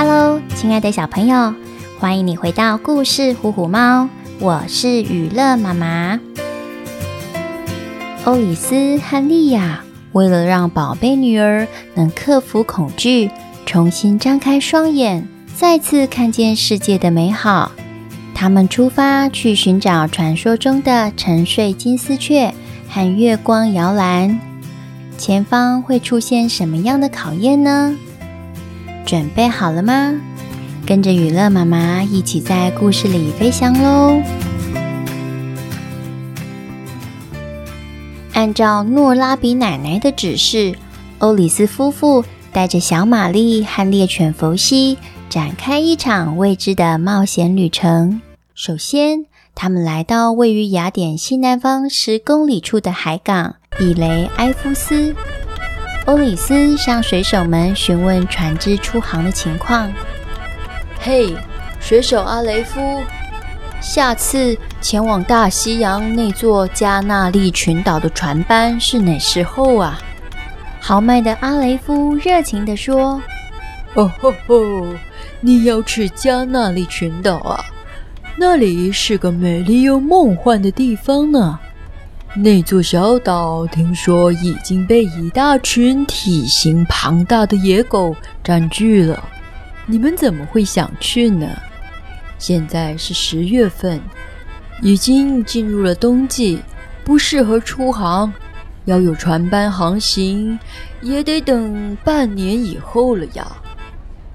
Hello，亲爱的小朋友，欢迎你回到故事《虎虎猫》，我是雨乐妈妈。欧里斯和莉亚为了让宝贝女儿能克服恐惧，重新张开双眼，再次看见世界的美好，他们出发去寻找传说中的沉睡金丝雀和月光摇篮。前方会出现什么样的考验呢？准备好了吗？跟着雨乐妈妈一起在故事里飞翔喽！按照诺拉比奶奶的指示，欧里斯夫妇带着小玛丽和猎犬佛西展开一场未知的冒险旅程。首先，他们来到位于雅典西南方十公里处的海港。比雷埃夫斯，欧里斯向水手们询问船只出航的情况。嘿，水手阿雷夫，下次前往大西洋那座加那利群岛的船班是哪时候啊？豪迈的阿雷夫热情地说：“哦吼吼，你要去加那利群岛啊？那里是个美丽又梦幻的地方呢。”那座小岛听说已经被一大群体型庞大的野狗占据了。你们怎么会想去呢？现在是十月份，已经进入了冬季，不适合出航。要有船班航行，也得等半年以后了呀。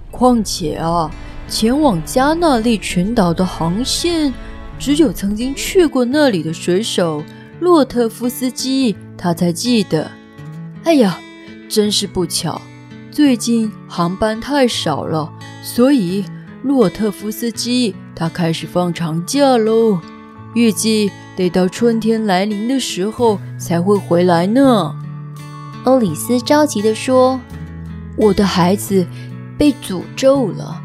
况且啊，前往加那利群岛的航线，只有曾经去过那里的水手。洛特夫斯基，他才记得。哎呀，真是不巧，最近航班太少了，所以洛特夫斯基他开始放长假喽。预计得到春天来临的时候才会回来呢。欧里斯着急地说：“我的孩子被诅咒了，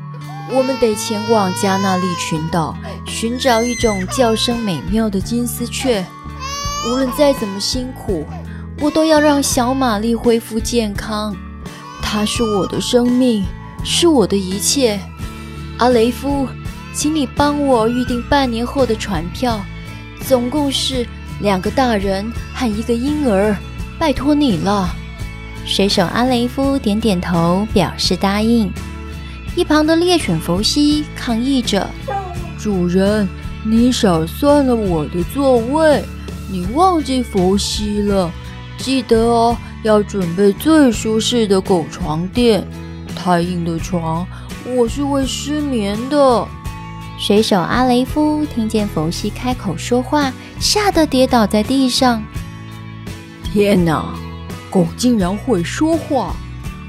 我们得前往加纳利群岛，寻找一种叫声美妙的金丝雀。”无论再怎么辛苦，我都要让小玛丽恢复健康。她是我的生命，是我的一切。阿雷夫，请你帮我预订半年后的船票，总共是两个大人和一个婴儿，拜托你了。水手阿雷夫点点头，表示答应。一旁的猎犬佛西抗议着：“主人，你少算了我的座位。”你忘记佛西了，记得哦，要准备最舒适的狗床垫。太硬的床，我是会失眠的。水手阿雷夫听见佛西开口说话，吓得跌倒在地上。天哪，狗竟然会说话！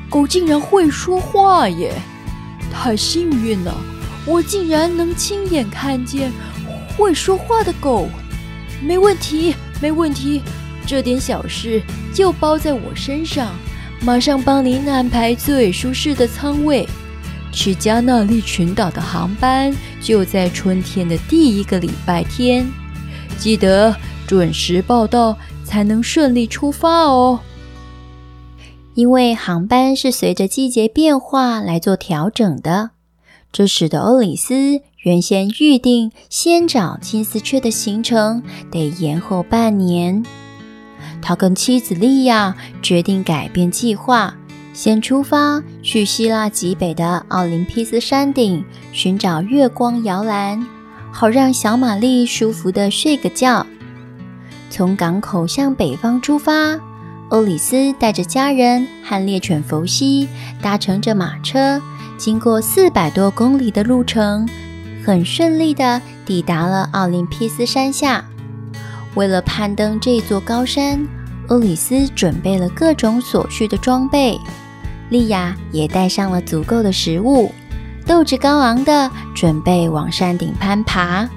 狗竟然会说话耶！太幸运了，我竟然能亲眼看见会说话的狗。没问题，没问题，这点小事就包在我身上，马上帮您安排最舒适的舱位。去加那利群岛的航班就在春天的第一个礼拜天，记得准时报到，才能顺利出发哦。因为航班是随着季节变化来做调整的，这使得欧里斯。原先预定先找金丝雀的行程得延后半年，他跟妻子莉亚决定改变计划，先出发去希腊极北的奥林匹斯山顶寻找月光摇篮，好让小玛丽舒服的睡个觉。从港口向北方出发，欧里斯带着家人和猎犬佛西搭乘着马车，经过四百多公里的路程。很顺利地抵达了奥林匹斯山下。为了攀登这座高山，欧里斯准备了各种所需的装备，莉亚也带上了足够的食物，斗志高昂地准备往山顶攀爬。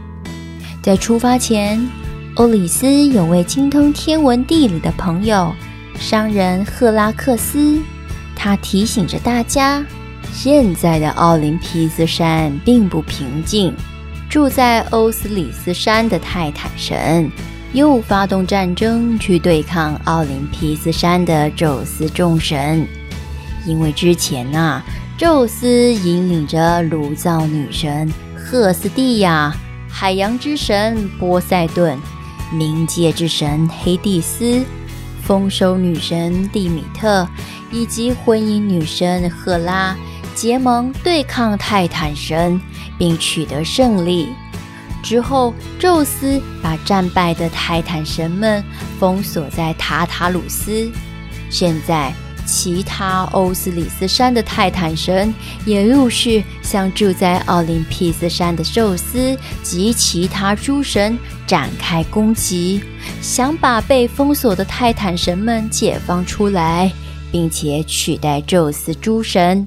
在出发前，欧里斯有位精通天文地理的朋友，商人赫拉克斯，他提醒着大家。现在的奥林匹斯山并不平静，住在欧斯里斯山的泰坦神又发动战争去对抗奥林匹斯山的宙斯众神。因为之前呐、啊，宙斯引领着炉灶女神赫斯蒂亚、海洋之神波塞顿、冥界之神黑帝斯、丰收女神蒂米特以及婚姻女神赫拉结盟对抗泰坦神，并取得胜利。之后，宙斯把战败的泰坦神们封锁在塔塔鲁斯。现在，其他欧斯里斯山的泰坦神也陆续向住在奥林匹斯山的宙斯及其他诸神展开攻击，想把被封锁的泰坦神们解放出来，并且取代宙斯诸神。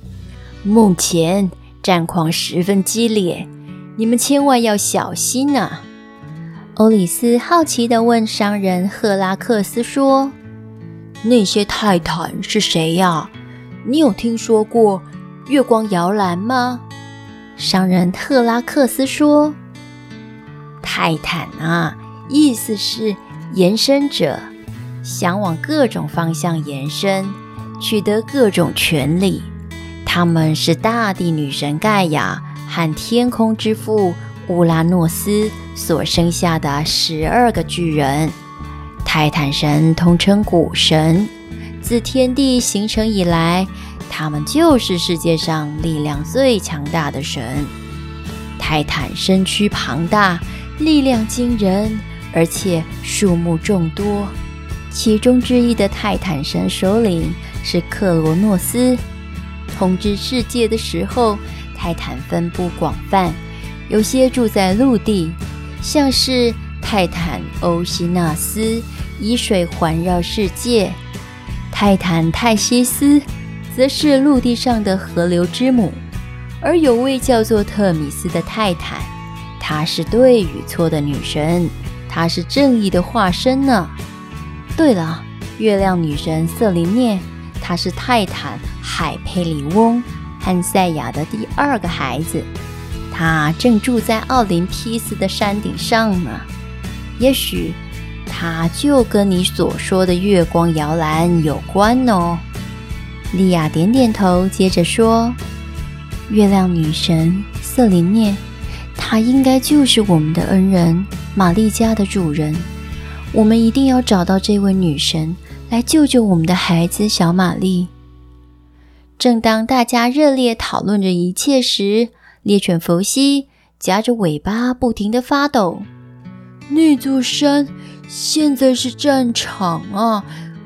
目前战况十分激烈。你们千万要小心、啊！欧里斯好奇地问商人赫拉克斯说：“那些泰坦是谁呀？你有听说过月光摇篮吗？”商人赫拉克斯说：“泰坦啊，意思是延伸者，想往各种方向延伸，取得各种权利。他们是大地女神盖亚。”和天空之父乌拉诺斯所生下的十二个巨人，泰坦神通称古神。自天地形成以来，他们就是世界上力量最强大的神。泰坦身躯庞大，力量惊人，而且数目众多。其中之一的泰坦神首领是克罗诺斯，统治世界的时候。泰坦分布广泛，有些住在陆地，像是泰坦欧西纳斯，以水环绕世界；泰坦泰西斯，则是陆地上的河流之母。而有位叫做特米斯的泰坦，她是对与错的女神，她是正义的化身呢。对了，月亮女神瑟琳涅，他是泰坦海佩里翁。汉赛亚的第二个孩子，他正住在奥林匹斯的山顶上呢。也许他就跟你所说的月光摇篮有关哦。莉亚点点头，接着说：“月亮女神瑟琳涅，她应该就是我们的恩人玛丽家的主人。我们一定要找到这位女神，来救救我们的孩子小玛丽。”正当大家热烈讨论着一切时，猎犬弗西夹着尾巴不停地发抖。那座山现在是战场啊，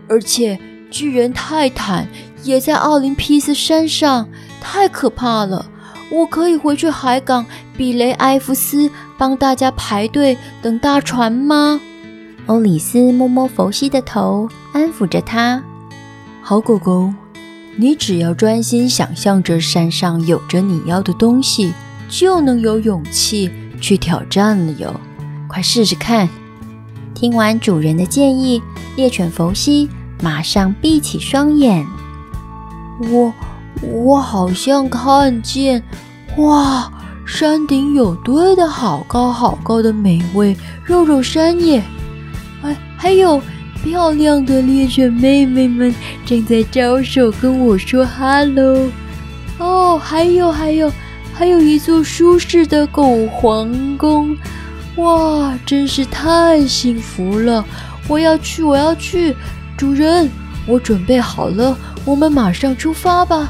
而且巨人泰坦也在奥林匹斯山上，太可怕了！我可以回去海港比雷埃夫斯帮大家排队等大船吗？欧里斯摸摸弗西的头，安抚着他。好狗狗。你只要专心想象着山上有着你要的东西，就能有勇气去挑战了哟！快试试看。听完主人的建议，猎犬弗西马上闭起双眼。我我好像看见，哇，山顶有堆的好高好高的美味肉肉山耶！还有。漂亮的猎犬妹妹们正在招手跟我说哈喽。哦，还有还有，还有一座舒适的狗皇宫，哇，真是太幸福了！我要去，我要去，主人，我准备好了，我们马上出发吧。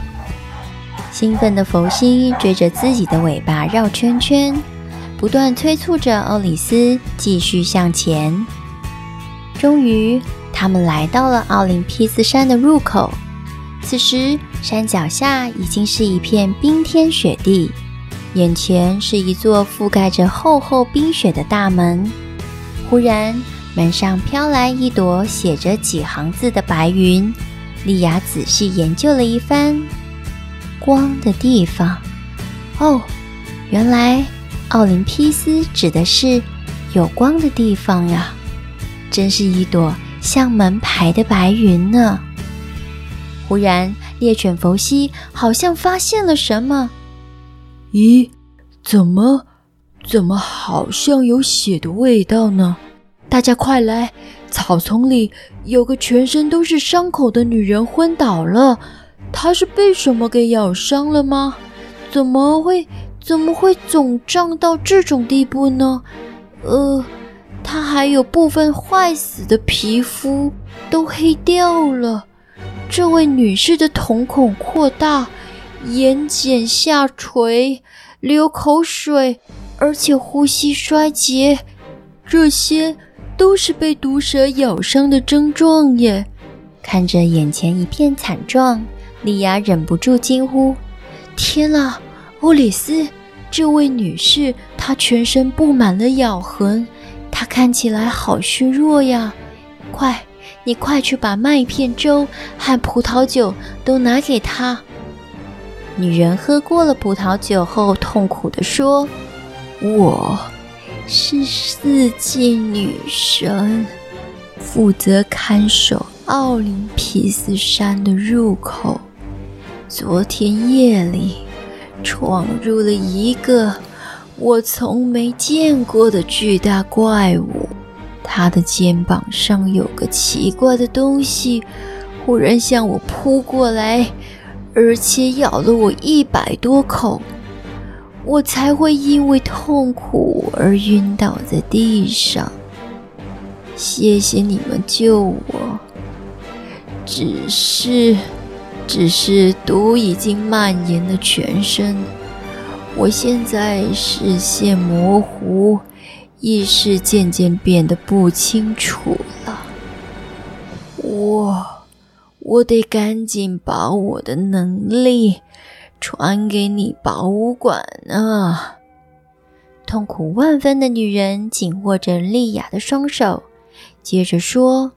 兴奋的弗西追着自己的尾巴绕圈圈，不断催促着欧里斯继续向前。终于，他们来到了奥林匹斯山的入口。此时，山脚下已经是一片冰天雪地，眼前是一座覆盖着厚厚冰雪的大门。忽然，门上飘来一朵写着几行字的白云。莉亚仔细研究了一番，光的地方。哦，原来奥林匹斯指的是有光的地方呀。真是一朵像门牌的白云呢！忽然，猎犬弗西好像发现了什么。咦，怎么，怎么好像有血的味道呢？大家快来！草丛里有个全身都是伤口的女人昏倒了，她是被什么给咬伤了吗？怎么会怎么会肿胀到这种地步呢？呃，他还有部分坏死的皮肤都黑掉了。这位女士的瞳孔扩大，眼睑下垂，流口水，而且呼吸衰竭，这些都是被毒蛇咬伤的症状耶。看着眼前一片惨状，莉亚忍不住惊呼：“天啊，欧里斯，这位女士她全身布满了咬痕，她看起来好虚弱呀！快！”你快去把麦片粥和葡萄酒都拿给她。女人喝过了葡萄酒后，痛苦地说：“我是四季女神，负责看守奥林匹斯山的入口。昨天夜里，闯入了一个我从没见过的巨大怪物。”他的肩膀上有个奇怪的东西，忽然向我扑过来，而且咬了我一百多口，我才会因为痛苦而晕倒在地上。谢谢你们救我，只是，只是毒已经蔓延了全身，我现在视线模糊。意识渐渐变得不清楚了，我我得赶紧把我的能力传给你保管啊！痛苦万分的女人紧握着莉亚的双手，接着说：“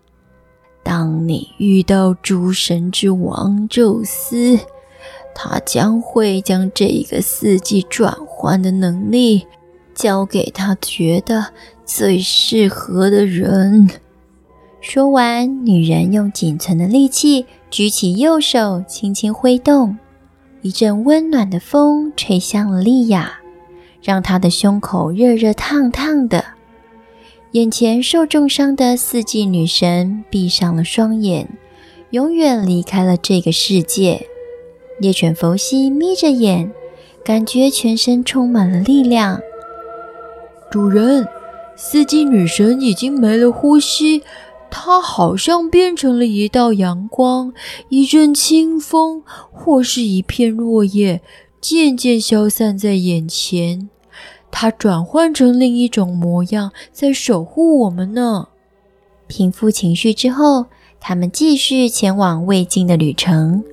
当你遇到诸神之王宙斯，他将会将这个四季转换的能力。”交给他觉得最适合的人。说完，女人用仅存的力气举起右手，轻轻挥动，一阵温暖的风吹向了莉亚，让她的胸口热热烫烫的。眼前受重伤的四季女神闭上了双眼，永远离开了这个世界。猎犬弗西眯着眼，感觉全身充满了力量。主人，四季女神已经没了呼吸，她好像变成了一道阳光，一阵清风，或是一片落叶，渐渐消散在眼前。她转换成另一种模样，在守护我们呢。平复情绪之后，他们继续前往未尽的旅程。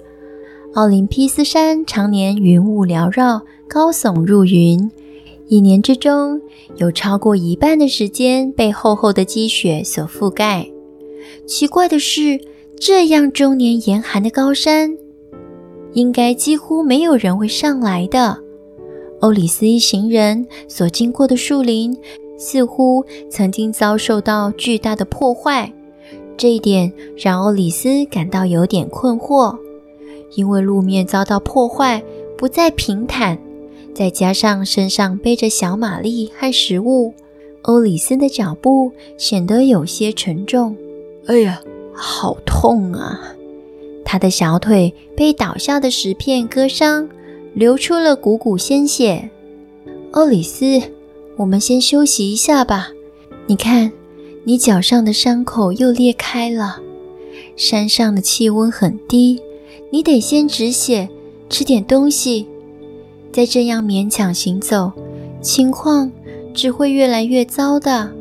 奥林匹斯山常年云雾缭绕，高耸入云。一年之中，有超过一半的时间被厚厚的积雪所覆盖。奇怪的是，这样终年严寒的高山，应该几乎没有人会上来的。欧里斯一行人所经过的树林，似乎曾经遭受到巨大的破坏。这一点让欧里斯感到有点困惑，因为路面遭到破坏，不再平坦。再加上身上背着小玛丽和食物，欧里斯的脚步显得有些沉重。哎呀，好痛啊！他的小腿被倒下的石片割伤，流出了股股鲜血。欧里斯，我们先休息一下吧。你看，你脚上的伤口又裂开了。山上的气温很低，你得先止血，吃点东西。再这样勉强行走，情况只会越来越糟的。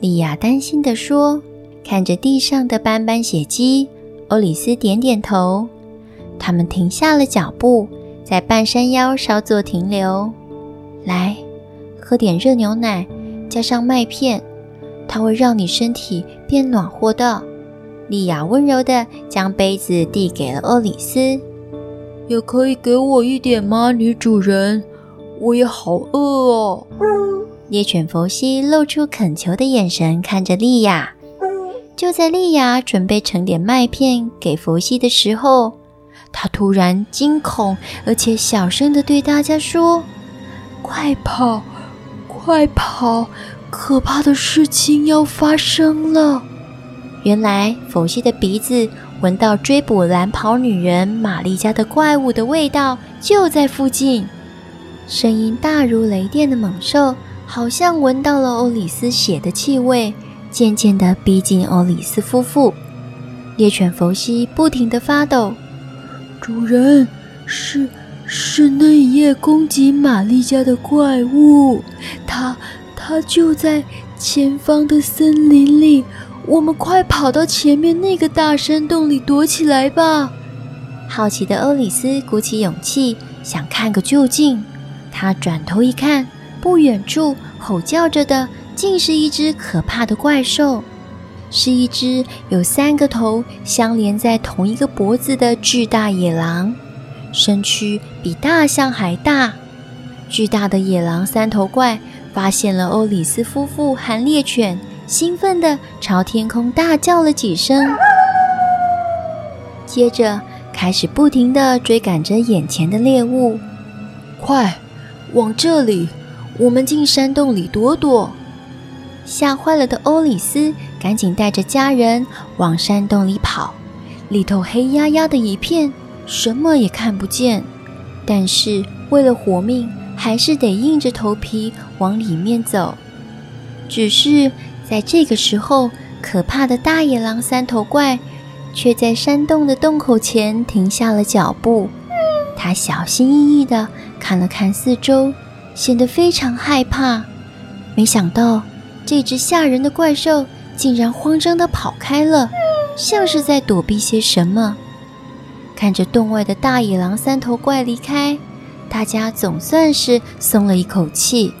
莉亚担心地说：“看着地上的斑斑血迹，欧里斯点点头。他们停下了脚步，在半山腰稍作停留。来，喝点热牛奶，加上麦片，它会让你身体变暖和的。”莉亚温柔地将杯子递给了厄里斯。也可以给我一点吗，女主人？我也好饿哦。猎犬弗西露出恳求的眼神看着莉亚。就在莉亚准备盛点麦片给弗西的时候，他突然惊恐，而且小声地对大家说：“快跑，快跑！可怕的事情要发生了！”原来弗西的鼻子闻到追捕蓝袍女人玛丽家的怪物的味道就在附近。声音大如雷电的猛兽，好像闻到了欧里斯血的气味，渐渐地逼近欧里斯夫妇。猎犬佛西不停地发抖。主人，是是那一夜攻击玛丽家的怪物，它它就在前方的森林里。我们快跑到前面那个大山洞里躲起来吧！好奇的欧里斯鼓起勇气，想看个究竟。他转头一看，不远处吼叫着的，竟是一只可怕的怪兽，是一只有三个头相连在同一个脖子的巨大野狼，身躯比大象还大。巨大的野狼三头怪发现了欧里斯夫妇和猎犬。兴奋地朝天空大叫了几声，接着开始不停地追赶着眼前的猎物。快，往这里！我们进山洞里躲躲。吓坏了的欧里斯赶紧带着家人往山洞里跑。里头黑压压的一片，什么也看不见。但是为了活命，还是得硬着头皮往里面走。只是。在这个时候，可怕的大野狼三头怪却在山洞的洞口前停下了脚步。他小心翼翼地看了看四周，显得非常害怕。没想到，这只吓人的怪兽竟然慌张地跑开了，像是在躲避些什么。看着洞外的大野狼三头怪离开，大家总算是松了一口气。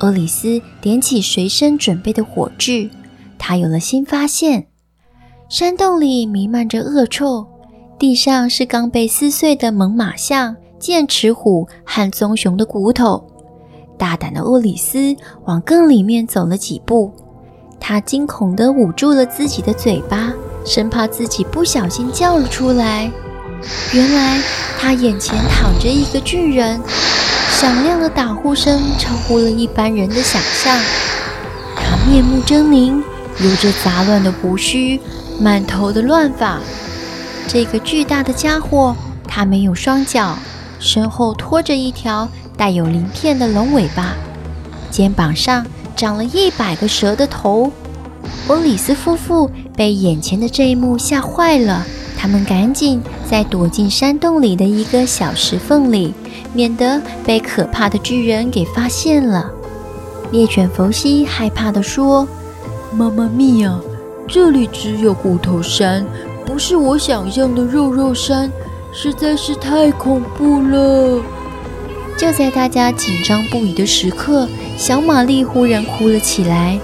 厄里斯点起随身准备的火炬，他有了新发现。山洞里弥漫着恶臭，地上是刚被撕碎的猛犸象、剑齿虎和棕熊的骨头。大胆的厄里斯往更里面走了几步，他惊恐地捂住了自己的嘴巴，生怕自己不小心叫了出来。原来他眼前躺着一个巨人。响亮的打呼声超乎了一般人的想象。他面目狰狞，有着杂乱的胡须，满头的乱发。这个巨大的家伙，他没有双脚，身后拖着一条带有鳞片的龙尾巴，肩膀上长了一百个蛇的头。欧里斯夫妇被眼前的这一幕吓坏了，他们赶紧在躲进山洞里的一个小石缝里。免得被可怕的巨人给发现了。猎犬佛西害怕地说：“妈妈咪呀，这里只有骨头山，不是我想象的肉肉山，实在是太恐怖了。”就在大家紧张不已的时刻，小玛丽忽然哭了起来。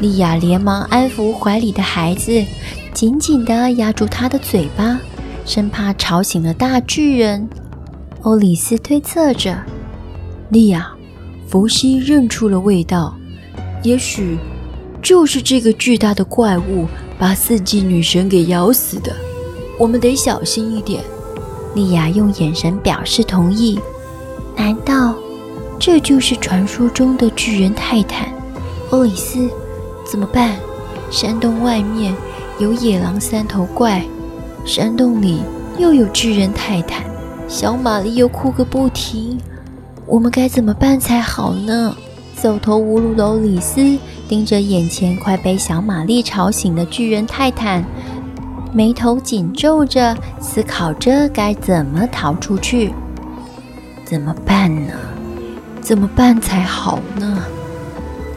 莉亚连忙安抚怀里的孩子，紧紧地压住他的嘴巴，生怕吵醒了大巨人。欧里斯推测着：“莉亚，佛西认出了味道，也许就是这个巨大的怪物把四季女神给咬死的。我们得小心一点。”莉亚用眼神表示同意。难道这就是传说中的巨人泰坦？欧里斯，怎么办？山洞外面有野狼三头怪，山洞里又有巨人泰坦。小玛丽又哭个不停，我们该怎么办才好呢？走投无路的欧里斯盯着眼前快被小玛丽吵醒的巨人泰坦，眉头紧皱着，思考着该怎么逃出去。怎么办呢？怎么办才好呢？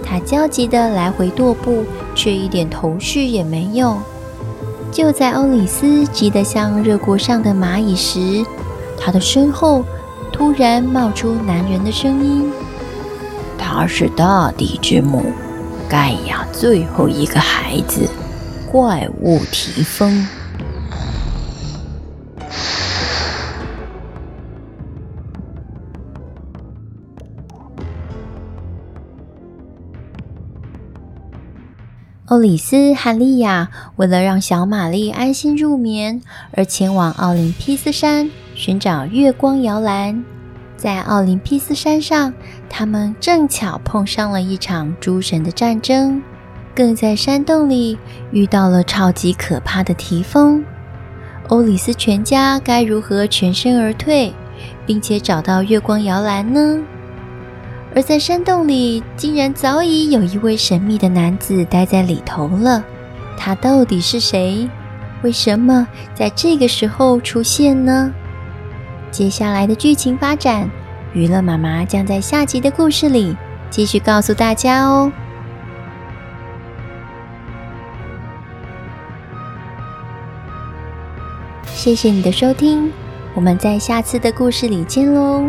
他焦急地来回踱步，却一点头绪也没有。就在欧里斯急得像热锅上的蚂蚁时，他的身后突然冒出男人的声音：“他是大地之母，盖亚最后一个孩子，怪物提丰。”欧里斯和莉亚为了让小玛丽安心入眠，而前往奥林匹斯山。寻找月光摇篮，在奥林匹斯山上，他们正巧碰上了一场诸神的战争，更在山洞里遇到了超级可怕的提丰。欧里斯全家该如何全身而退，并且找到月光摇篮呢？而在山洞里，竟然早已有一位神秘的男子待在里头了。他到底是谁？为什么在这个时候出现呢？接下来的剧情发展，娱乐妈妈将在下集的故事里继续告诉大家哦。谢谢你的收听，我们在下次的故事里见喽。